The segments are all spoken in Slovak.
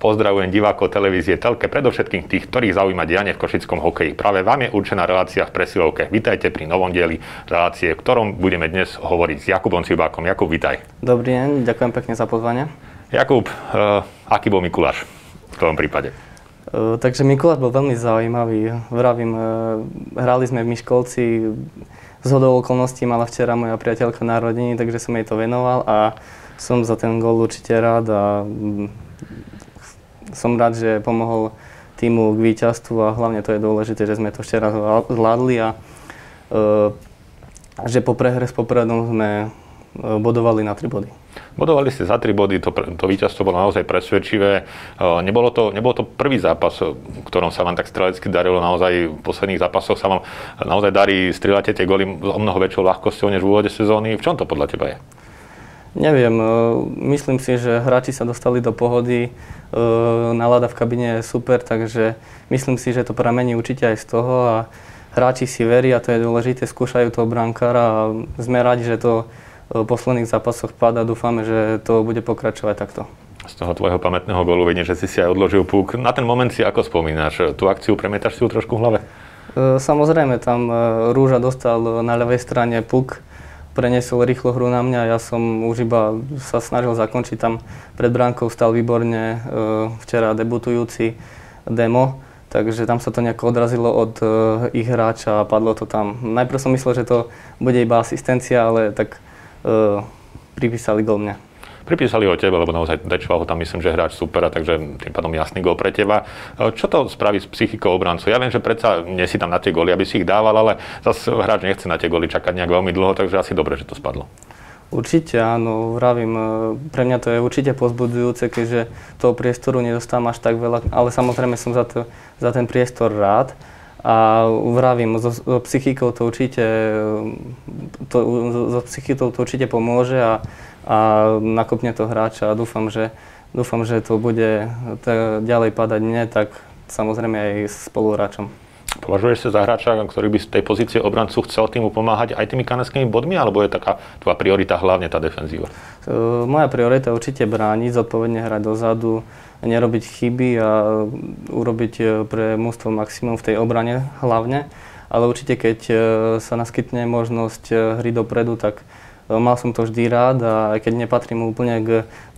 Pozdravujem divákov televízie Telke, predovšetkým tých, ktorých zaujíma dianie v košickom hokeji. Práve vám je určená relácia v presilovke. Vítajte pri novom dieli relácie, v ktorom budeme dnes hovoriť s Jakubom Cibákom. Jakub, vítaj. Dobrý deň, ďakujem pekne za pozvanie. Jakub, uh, aký bol Mikuláš v tom prípade? Uh, takže Mikuláš bol veľmi zaujímavý. Vravím, uh, hrali sme v Miškolci, z hodou okolností mala včera moja priateľka narodení, takže som jej to venoval a som za ten gol určite rád a som rád, že pomohol týmu k víťazstvu a hlavne to je dôležité, že sme to ešte raz zvládli a e, že po prehre s Popradom sme e, bodovali na 3 body. Bodovali ste za 3 body, to, to víťazstvo bolo naozaj presvedčivé. E, nebolo to, nebolo to prvý zápas, v ktorom sa vám tak strelecky darilo, naozaj v posledných zápasoch sa vám naozaj darí, strieľate tie goly o mnoho väčšou ľahkosťou než v úvode sezóny. V čom to podľa teba je? Neviem, e, myslím si, že hráči sa dostali do pohody, e, nálada v kabine je super, takže myslím si, že to pramení určite aj z toho a hráči si veria, to je dôležité, skúšajú toho brankára a sme radi, že to v posledných zápasoch padá, dúfame, že to bude pokračovať takto. Z toho tvojho pamätného golu vidím, že si si aj odložil púk. Na ten moment si ako spomínaš? Tú akciu premietaš si ju trošku v hlave? E, samozrejme, tam Rúža dostal na ľavej strane puk, preniesol rýchlo hru na mňa. Ja som už iba sa snažil zakončiť tam pred bránkou, stal výborne e, včera debutujúci Demo, takže tam sa to nejako odrazilo od e, ich hráča a padlo to tam. Najprv som myslel, že to bude iba asistencia, ale tak e, pripísali gol mňa pripísali ho tebe, lebo naozaj Dečval ho tam myslím, že hráč supera, takže tým pádom jasný gol pre teba. E, čo to spraví s psychikou obrancu? Ja viem, že predsa nie si tam na tie góly, aby si ich dával, ale zase hráč nechce na tie góly čakať nejak veľmi dlho, takže asi dobre, že to spadlo. Určite áno, vravím, e, pre mňa to je určite pozbudzujúce, keďže toho priestoru nedostávam až tak veľa, ale samozrejme som za, to, za ten priestor rád. A vravím, so, so psychikou to určite, to, so psychikou to určite pomôže a a nakopne to hráča a dúfam, že, dúfam, že to bude ďalej padať mne, tak samozrejme aj spoluhráčom. Považuješ sa za hráča, ktorý by z tej pozície obrancu chcel týmu pomáhať aj tými kanadskými bodmi, alebo je taká tvoja priorita hlavne tá defenzíva? Moja priorita je určite brániť, zodpovedne hrať dozadu, nerobiť chyby a urobiť e, pre mústvo maximum v tej obrane hlavne. Ale určite, keď e, sa naskytne možnosť e, hry dopredu, tak mal som to vždy rád a aj keď nepatrím úplne k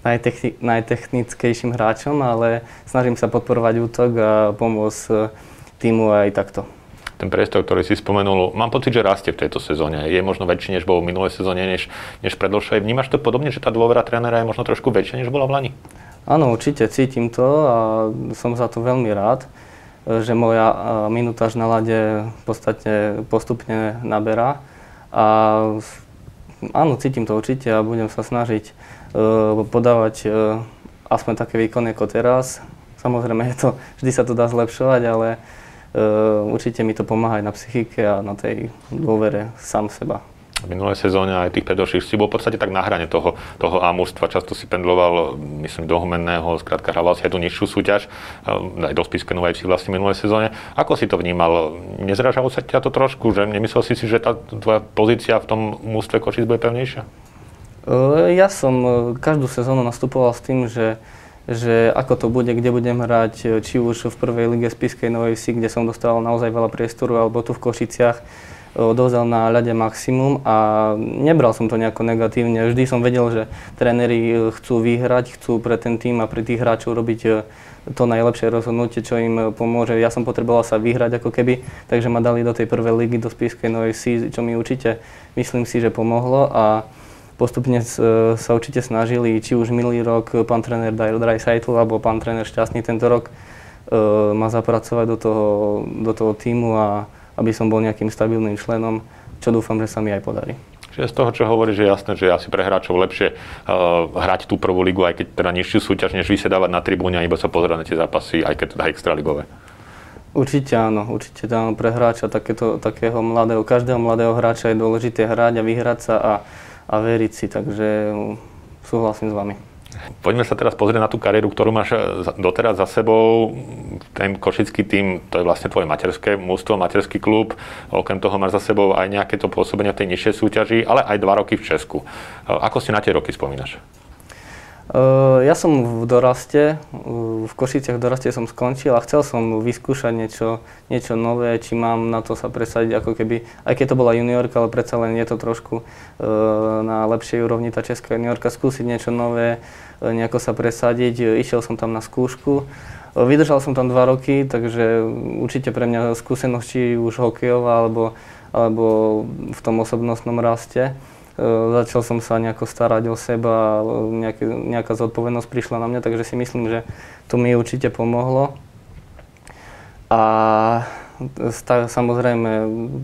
najtechni- najtechnickejším hráčom, ale snažím sa podporovať útok a pomôcť e, týmu aj takto. Ten priestor, ktorý si spomenul, mám pocit, že rastie v tejto sezóne. Je možno väčší, než bol v minulej sezóne, než, než predložšej. Vnímaš to podobne, že tá dôvera trénera je možno trošku väčšia, než bola v Lani? Áno, určite cítim to a som za to veľmi rád, e, že moja e, minutáž na lade v podstate postupne naberá. A áno, cítim to určite a budem sa snažiť uh, podávať uh, aspoň také výkony ako teraz. Samozrejme, je to, vždy sa to dá zlepšovať, ale uh, určite mi to pomáha aj na psychike a na tej dôvere sám seba v minulej sezóne aj tých predošlých si bol v podstate tak na hrane toho, toho amúrstva. Často si pendloval, myslím, do Humenného, skrátka hral si aj tú nižšiu súťaž, eh, aj do Spiskenu aj si vlastne minulej sezóne. Ako si to vnímal? Nezražalo sa ťa to trošku? Že nemyslel si si, že tá tvoja pozícia v tom mústve Košic bude pevnejšia? Eh, ja som eh, každú sezónu nastupoval s tým, že že ako to bude, kde budem hrať, či už v prvej lige Spiskej Novej Si, kde som dostal naozaj veľa priestoru, alebo tu v Košiciach odovzdal na ľade maximum a nebral som to nejako negatívne. Vždy som vedel, že tréneri e, chcú vyhrať, chcú pre ten tým a pre tých hráčov robiť e, to najlepšie rozhodnutie, čo im e, pomôže. Ja som potreboval sa vyhrať ako keby, takže ma dali do tej prvej ligy, do Spiskej Novej Si, čo mi určite, myslím si, že pomohlo a postupne sa určite snažili, či už minulý rok pán tréner Dreisaitl alebo pán tréner Šťastný tento rok ma zapracovať do toho, do toho týmu a aby som bol nejakým stabilným členom, čo dúfam, že sa mi aj podarí. Čiže z toho, čo hovoríš, je jasné, že asi pre hráčov lepšie uh, hrať tú prvú ligu, aj keď teda nižšiu súťaž, než vysedávať na tribúne a iba sa pozerať na tie zápasy, aj keď teda extraligové. Určite áno, určite áno. Pre hráča takéto, takého mladého, každého mladého hráča je dôležité hrať a vyhrať sa a, a veriť si, takže súhlasím s vami. Poďme sa teraz pozrieť na tú kariéru, ktorú máš eh, doteraz za sebou. Ten košický tým, to je vlastne tvoje materské mústvo, materský klub. Okrem toho máš za sebou aj nejaké to pôsobenie v tej nižšej súťaži, ale aj dva roky v Česku. Eh, ako si na tie roky spomínaš? Ja som v doraste, v Košiciach v doraste som skončil a chcel som vyskúšať niečo, niečo nové, či mám na to sa presadiť, ako keby, aj keď to bola juniorka, ale predsa len je to trošku na lepšej úrovni tá česká juniorka, skúsiť niečo nové, nejako sa presadiť. Išiel som tam na skúšku, vydržal som tam dva roky, takže určite pre mňa skúsenosť či už hokejová alebo, alebo v tom osobnostnom raste. E, začal som sa nejako starať o seba, nejaké, nejaká zodpovednosť prišla na mňa, takže si myslím, že to mi určite pomohlo. A samozrejme,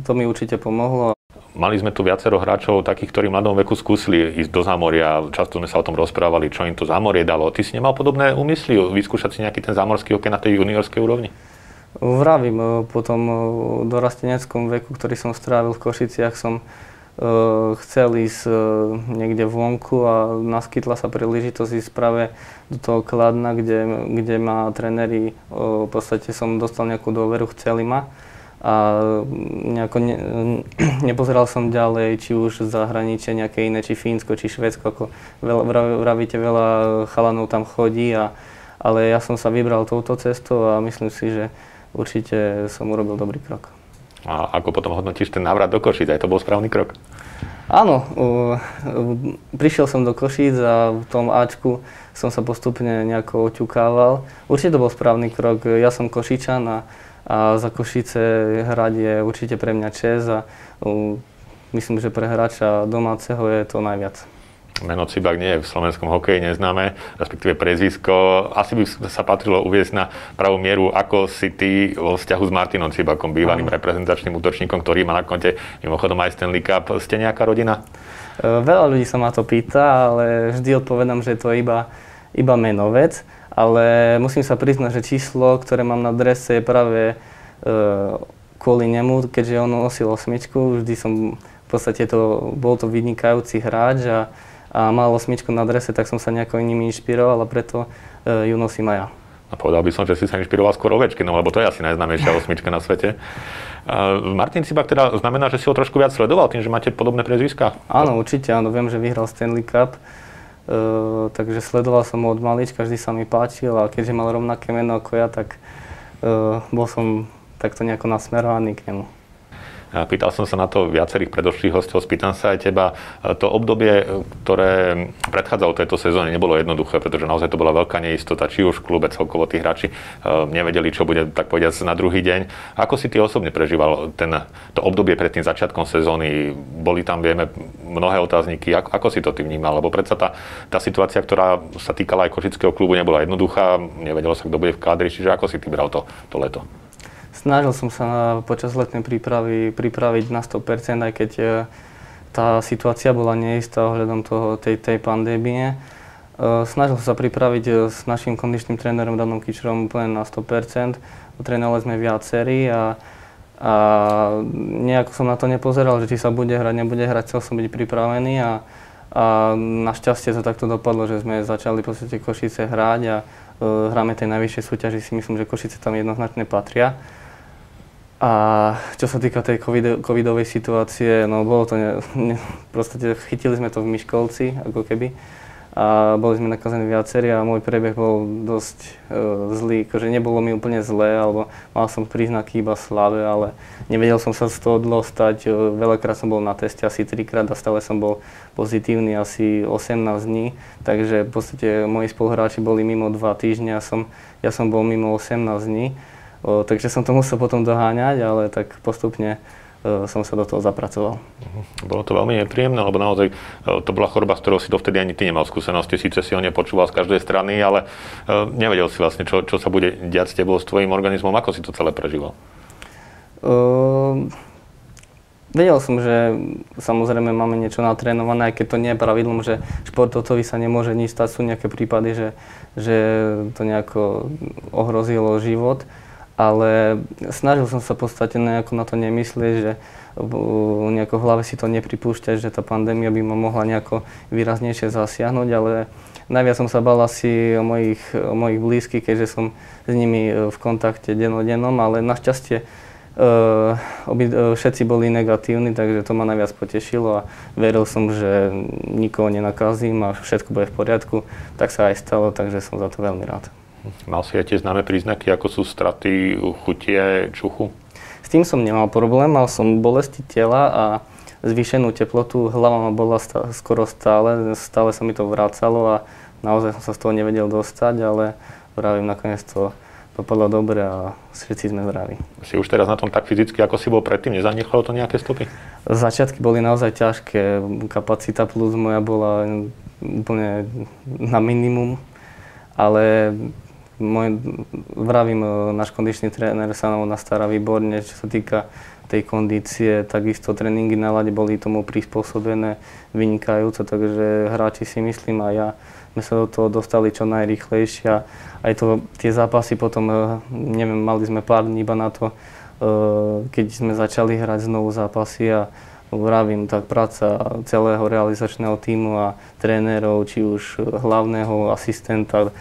to mi určite pomohlo. Mali sme tu viacero hráčov, takých, ktorí v mladom veku skúsili ísť do zámoria. Často sme sa o tom rozprávali, čo im to zámorie dalo. Ty si nemal podobné úmysly, vyskúšať si nejaký ten zámorský hokej na tej juniorskej úrovni? Vravím, po tom e, dorasteneckom veku, ktorý som strávil v Košiciach, som Eh, chcel ísť eh, niekde vonku a naskytla sa príležitosť ísť práve do toho Kladna, kde, kde ma tréneri, eh, v podstate som dostal nejakú dôveru, chceli ma a nejako ne, nepozeral som ďalej, či už zahraničie nejaké iné, či Fínsko, či Švedsko, ako veľa, vravíte, veľa chalanov tam chodí, a, ale ja som sa vybral touto cestou a myslím si, že určite som urobil dobrý krok. A ako potom hodnotíš ten návrat do Košíc? Aj to bol správny krok? Áno, prišiel som do Košíc a v tom Ačku som sa postupne nejako oťukával. Určite to bol správny krok. Ja som Košičan a, a za Košice hrať je určite pre mňa čest a myslím, že pre hráča domáceho je to najviac meno Cibak nie je v slovenskom hokeji neznáme, respektíve prezvisko. Asi by sa patrilo uviezť na pravú mieru, ako si ty vo vzťahu s Martinom Cibakom, bývalým Aha. reprezentačným útočníkom, ktorý má na konte mimochodom aj Stanley Cup. Ste nejaká rodina? E, veľa ľudí sa ma to pýta, ale vždy odpovedám, že je to iba, iba menovec. Ale musím sa priznať, že číslo, ktoré mám na drese, je práve e, kvôli nemu, keďže on nosil osmičku. Vždy som v podstate to, bol to vynikajúci hráč a a mal osmičku na drese, tak som sa nejako nimi inšpiroval a preto e, ju nosím aj ja. A povedal by som, že si sa inšpiroval skôr Ovečkinom, lebo to je asi najznámejšia osmička na svete. Martin Cibak teda znamená, že si ho trošku viac sledoval tým, že máte podobné prezviska? Áno, určite, áno. Viem, že vyhral Stanley Cup. Uh, takže sledoval som ho od malička, vždy sa mi páčil a keďže mal rovnaké meno ako ja, tak uh, bol som takto nejako nasmerovaný k nemu. Pýtal som sa na to viacerých predošlých hostov, spýtam sa aj teba. To obdobie, ktoré predchádzalo tejto sezóne, nebolo jednoduché, pretože naozaj to bola veľká neistota, či už v klube celkovo tí hráči e, nevedeli, čo bude, tak povediať, na druhý deň. Ako si ty osobne prežíval ten, to obdobie pred tým začiatkom sezóny? Boli tam, vieme, mnohé otázniky. Ako, ako si to ty vnímal? Lebo predsa tá, tá situácia, ktorá sa týkala aj Košického klubu, nebola jednoduchá, nevedelo sa, kto bude v kádri, čiže ako si ty bral to, to leto? Snažil som sa na, počas letnej prípravy pripraviť na 100%, aj keď e, tá situácia bola neistá ohľadom toho, tej, tej pandémie. E, snažil som sa pripraviť e, s našim kondičným trénerom Danom Kičerom úplne na 100%. Trénovali sme viacerí a, a nejako som na to nepozeral, že či sa bude hrať, nebude hrať, chcel som byť pripravený a, a našťastie to takto dopadlo, že sme začali v podstate Košice hrať a uh, hráme tej najvyššej súťaži, si myslím, že Košice tam jednoznačne patria. A čo sa týka tej COVID, covidovej situácie, no bolo to, ne, ne, proste chytili sme to v Myškolci, ako keby. A boli sme nakazení viacerí a môj priebeh bol dosť uh, zlý, akože nebolo mi úplne zlé, alebo mal som príznaky iba slave, ale nevedel som sa z toho dostať. Veľakrát som bol na teste asi trikrát a stále som bol pozitívny asi 18 dní, takže v podstate moji spoluhráči boli mimo 2 týždňa, som, ja som bol mimo 18 dní. O, takže som to musel potom doháňať, ale tak postupne o, som sa do toho zapracoval. Bolo to veľmi nepríjemné, lebo naozaj o, to bola choroba, s ktorou si dovtedy ani ty nemal skúsenosti. Síce si ho nepočúval z každej strany, ale o, nevedel si vlastne, čo, čo sa bude diať s tebou, s tvojim organizmom. Ako si to celé prežíval? Uh, vedel som, že samozrejme máme niečo natrénované, aj keď to nie je pravidlom, že športovcovi sa nemôže nič stať. Sú nejaké prípady, že, že to nejako ohrozilo život ale snažil som sa v podstate nejako na to nemyslieť, že nejako v hlave si to nepripúšťať, že tá pandémia by ma mohla nejako výraznejšie zasiahnuť, ale najviac som sa bal asi o mojich, o mojich blízkych, keďže som s nimi e, v kontakte dennodennom, ale našťastie Uh, obi, uh, všetci boli negatívni, takže to ma najviac potešilo a veril som, že nikoho nenakazím a všetko bude v poriadku. Tak sa aj stalo, takže som za to veľmi rád. Mal si aj tie známe príznaky, ako sú straty chutie, čuchu? S tým som nemal problém, mal som bolesti tela a zvýšenú teplotu, hlava ma bola stá, skoro stále, stále sa mi to vracalo a naozaj som sa z toho nevedel dostať, ale vravím, nakoniec to dopadlo dobre a všetci sme zdraví. Si už teraz na tom tak fyzicky, ako si bol predtým? Nezanechalo to nejaké stopy? Začiatky boli naozaj ťažké. Kapacita plus moja bola úplne na minimum, ale môj, vravím, náš kondičný tréner sa nám nastará výborne, čo sa týka tej kondície, takisto tréningy na lade boli tomu prispôsobené vynikajúco, takže hráči si myslím a ja sme sa do toho dostali čo najrychlejšie a aj to, tie zápasy potom, e, neviem, mali sme pár dní iba na to, e, keď sme začali hrať znovu zápasy a vravím, tak práca celého realizačného týmu a trénerov, či už hlavného asistenta, e,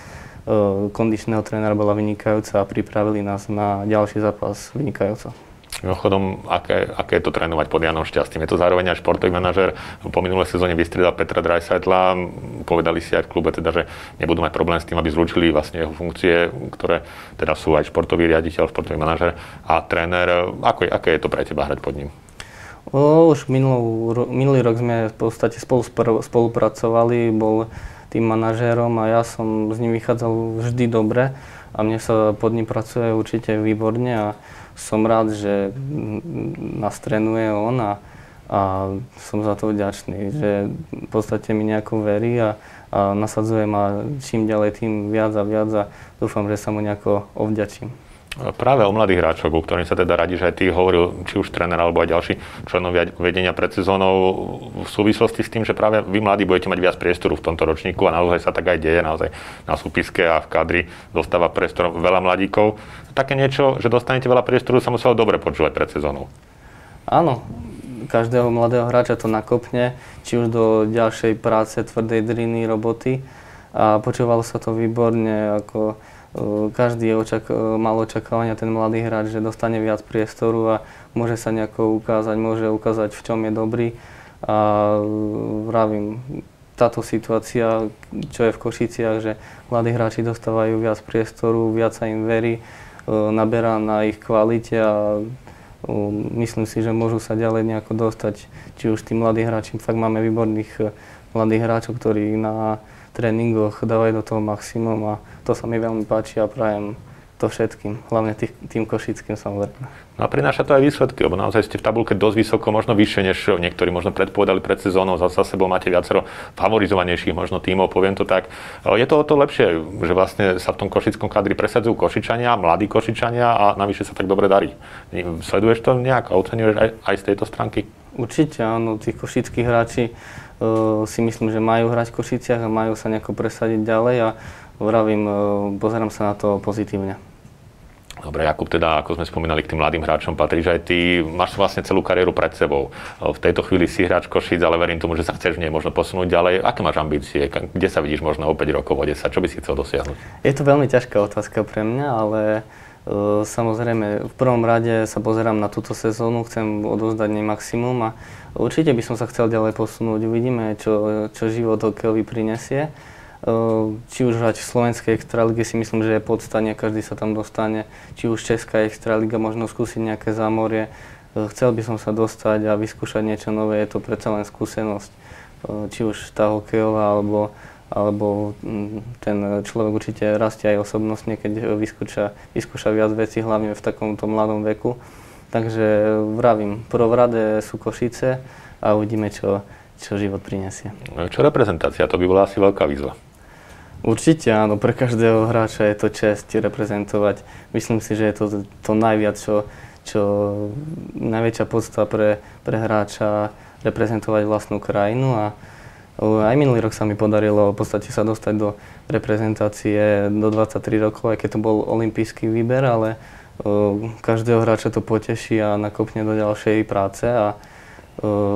kondičného trénera bola vynikajúca a pripravili nás na ďalší zápas vynikajúco. Mimochodom, aké, aké je to trénovať pod Janom Šťastným? Je to zároveň aj športový manažer. Po minulé sezóne vystriedal Petra Dreisaitla. Povedali si aj v klube, teda, že nebudú mať problém s tým, aby zlúčili vlastne jeho funkcie, ktoré teda sú aj športový riaditeľ, športový manažer a tréner. Ako, aké je to pre teba hrať pod ním? O, už minulý, minulý rok sme v podstate spolu spolupracovali, bol tým manažérom a ja som s ním vychádzal vždy dobre a mne sa pod ním pracuje určite výborne a som rád, že nás trénuje on a, a som za to vďačný, že v podstate mi nejako verí a, a nasadzuje ma čím ďalej tým viac a viac a dúfam, že sa mu nejako ovďačím. Práve o mladých hráčov, o ktorým sa teda radíš aj ty hovoril, či už tréner alebo aj ďalší členovia vedenia pred sezónou v súvislosti s tým, že práve vy mladí budete mať viac priestoru v tomto ročníku a naozaj sa tak aj deje, naozaj na súpiske a v kadri dostáva priestor veľa mladíkov. Také niečo, že dostanete veľa priestoru, sa muselo dobre počúvať pred sezónou. Áno, každého mladého hráča to nakopne, či už do ďalšej práce, tvrdej driny, roboty. A počúvalo sa to výborne, ako každý je očak- mal očakávania ten mladý hráč, že dostane viac priestoru a môže sa nejako ukázať, môže ukázať, v čom je dobrý. A vravím, táto situácia, čo je v Košiciach, že mladí hráči dostávajú viac priestoru, viac sa im verí, naberá na ich kvalite a myslím si, že môžu sa ďalej nejako dostať, či už tí mladí hráči, fakt máme výborných mladých hráčov, ktorí na tréningoch dávajú do toho maximum a to sa mi veľmi páči a prajem to všetkým, hlavne tých, tým košickým samozrejme. No a prináša to aj výsledky, lebo naozaj ste v tabulke dosť vysoko, možno vyššie, než niektorí možno predpovedali pred sezónou, za sebou máte viacero favorizovanejších možno tímov, poviem to tak. Je to o to lepšie, že vlastne sa v tom košickom kadri presadzujú Košičania, mladí Košičania a navyše sa tak dobre darí. Sleduješ to nejak a oceňuješ aj, aj z tejto stránky? Určite áno, tí košickí hráči uh, si myslím, že majú hrať v Košiciach a majú sa nejako presadiť ďalej a vravím, uh, pozerám sa na to pozitívne. Dobre, Jakub, teda ako sme spomínali k tým mladým hráčom, patríš aj ty, máš vlastne celú kariéru pred sebou. V tejto chvíli si hráč Košic, ale verím tomu, že sa chceš v nej možno posunúť ďalej. Aké máš ambície? Kde sa vidíš možno o 5 rokov, o 10? Čo by si chcel dosiahnuť? Je to veľmi ťažká otázka pre mňa, ale uh, samozrejme v prvom rade sa pozerám na túto sezónu, chcem odozdať nej maximum a Určite by som sa chcel ďalej posunúť. Uvidíme, čo, čo život hokejový prinesie. Či už hrať v slovenskej extralíge si myslím, že je podstane, každý sa tam dostane. Či už česká extraliga, možno skúsiť nejaké zámorie. Chcel by som sa dostať a vyskúšať niečo nové, je to predsa len skúsenosť. Či už tá hokejová, alebo, alebo ten človek určite rastie aj osobnostne, keď vyskúša, vyskúša viac vecí, hlavne v takomto mladom veku. Takže vravím, prvorade sú Košice a uvidíme, čo, čo život prinesie. Čo reprezentácia? To by bola asi veľká výzva. Určite áno, pre každého hráča je to čest reprezentovať. Myslím si, že je to to najviac, čo, čo najväčšia podsta pre, pre hráča reprezentovať vlastnú krajinu a aj minulý rok sa mi podarilo v podstate sa dostať do reprezentácie do 23 rokov, aj keď to bol olimpijský výber, ale každého hráča to poteší a nakopne do ďalšej práce a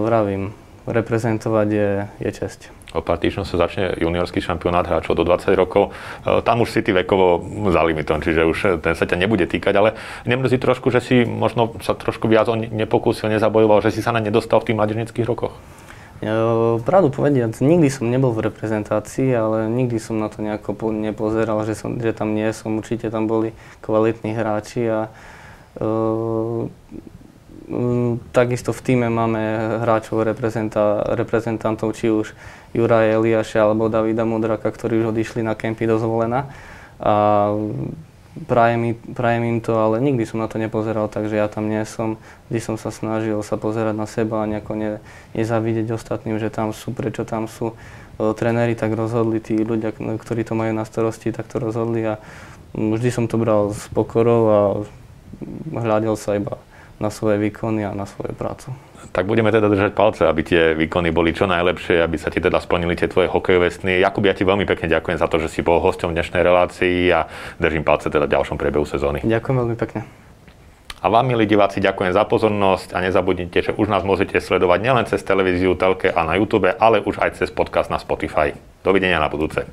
vravím, reprezentovať je, je česť. O pár týždňov sa začne juniorský šampionát hráčov do 20 rokov. E, tam už si ty vekovo za limitom, čiže už ten sa ťa nebude týkať, ale nemrzí trošku, že si možno sa trošku viac nepokúsil, nezabojoval, že si sa na nedostal v tých mladenických rokoch? Pravdu povediac, nikdy som nebol v reprezentácii, ale nikdy som na to nejako nepozeral, že, som, že tam nie som. Určite tam boli kvalitní hráči a uh, takisto v týme máme hráčov reprezentantov, či už Juraja Eliáša alebo Davida Mudraka, ktorí už odišli na kempy do Zvolena. A prajem, prajem im to, ale nikdy som na to nepozeral, takže ja tam nie som. Vždy som sa snažil sa pozerať na seba a nejako ne, nezavidieť ostatným, že tam sú, prečo tam sú. O, tréneri tak rozhodli, tí ľudia, ktorí to majú na starosti, tak to rozhodli a vždy som to bral s pokorou a hľadil sa iba na svoje výkony a na svoju prácu. Tak budeme teda držať palce, aby tie výkony boli čo najlepšie, aby sa ti teda splnili tie tvoje hokejové sny. Jakub, ja ti veľmi pekne ďakujem za to, že si bol hosťom dnešnej relácii a držím palce teda v ďalšom priebehu sezóny. Ďakujem veľmi pekne. A vám, milí diváci, ďakujem za pozornosť a nezabudnite, že už nás môžete sledovať nielen cez televíziu, telke a na YouTube, ale už aj cez podcast na Spotify. Dovidenia na budúce.